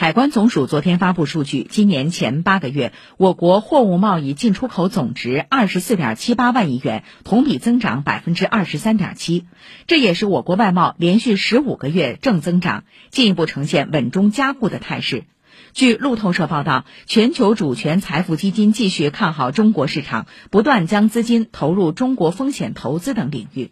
海关总署昨天发布数据今年前八个月我国货物贸易进出口总值二十四点七八万亿元同比增长百分之二十三点七。这也是我国外贸连续十五个月正增长进一步呈现稳中加固的态势。据路透社报道全球主权财富基金继续看好中国市场不断将资金投入中国风险投资等领域。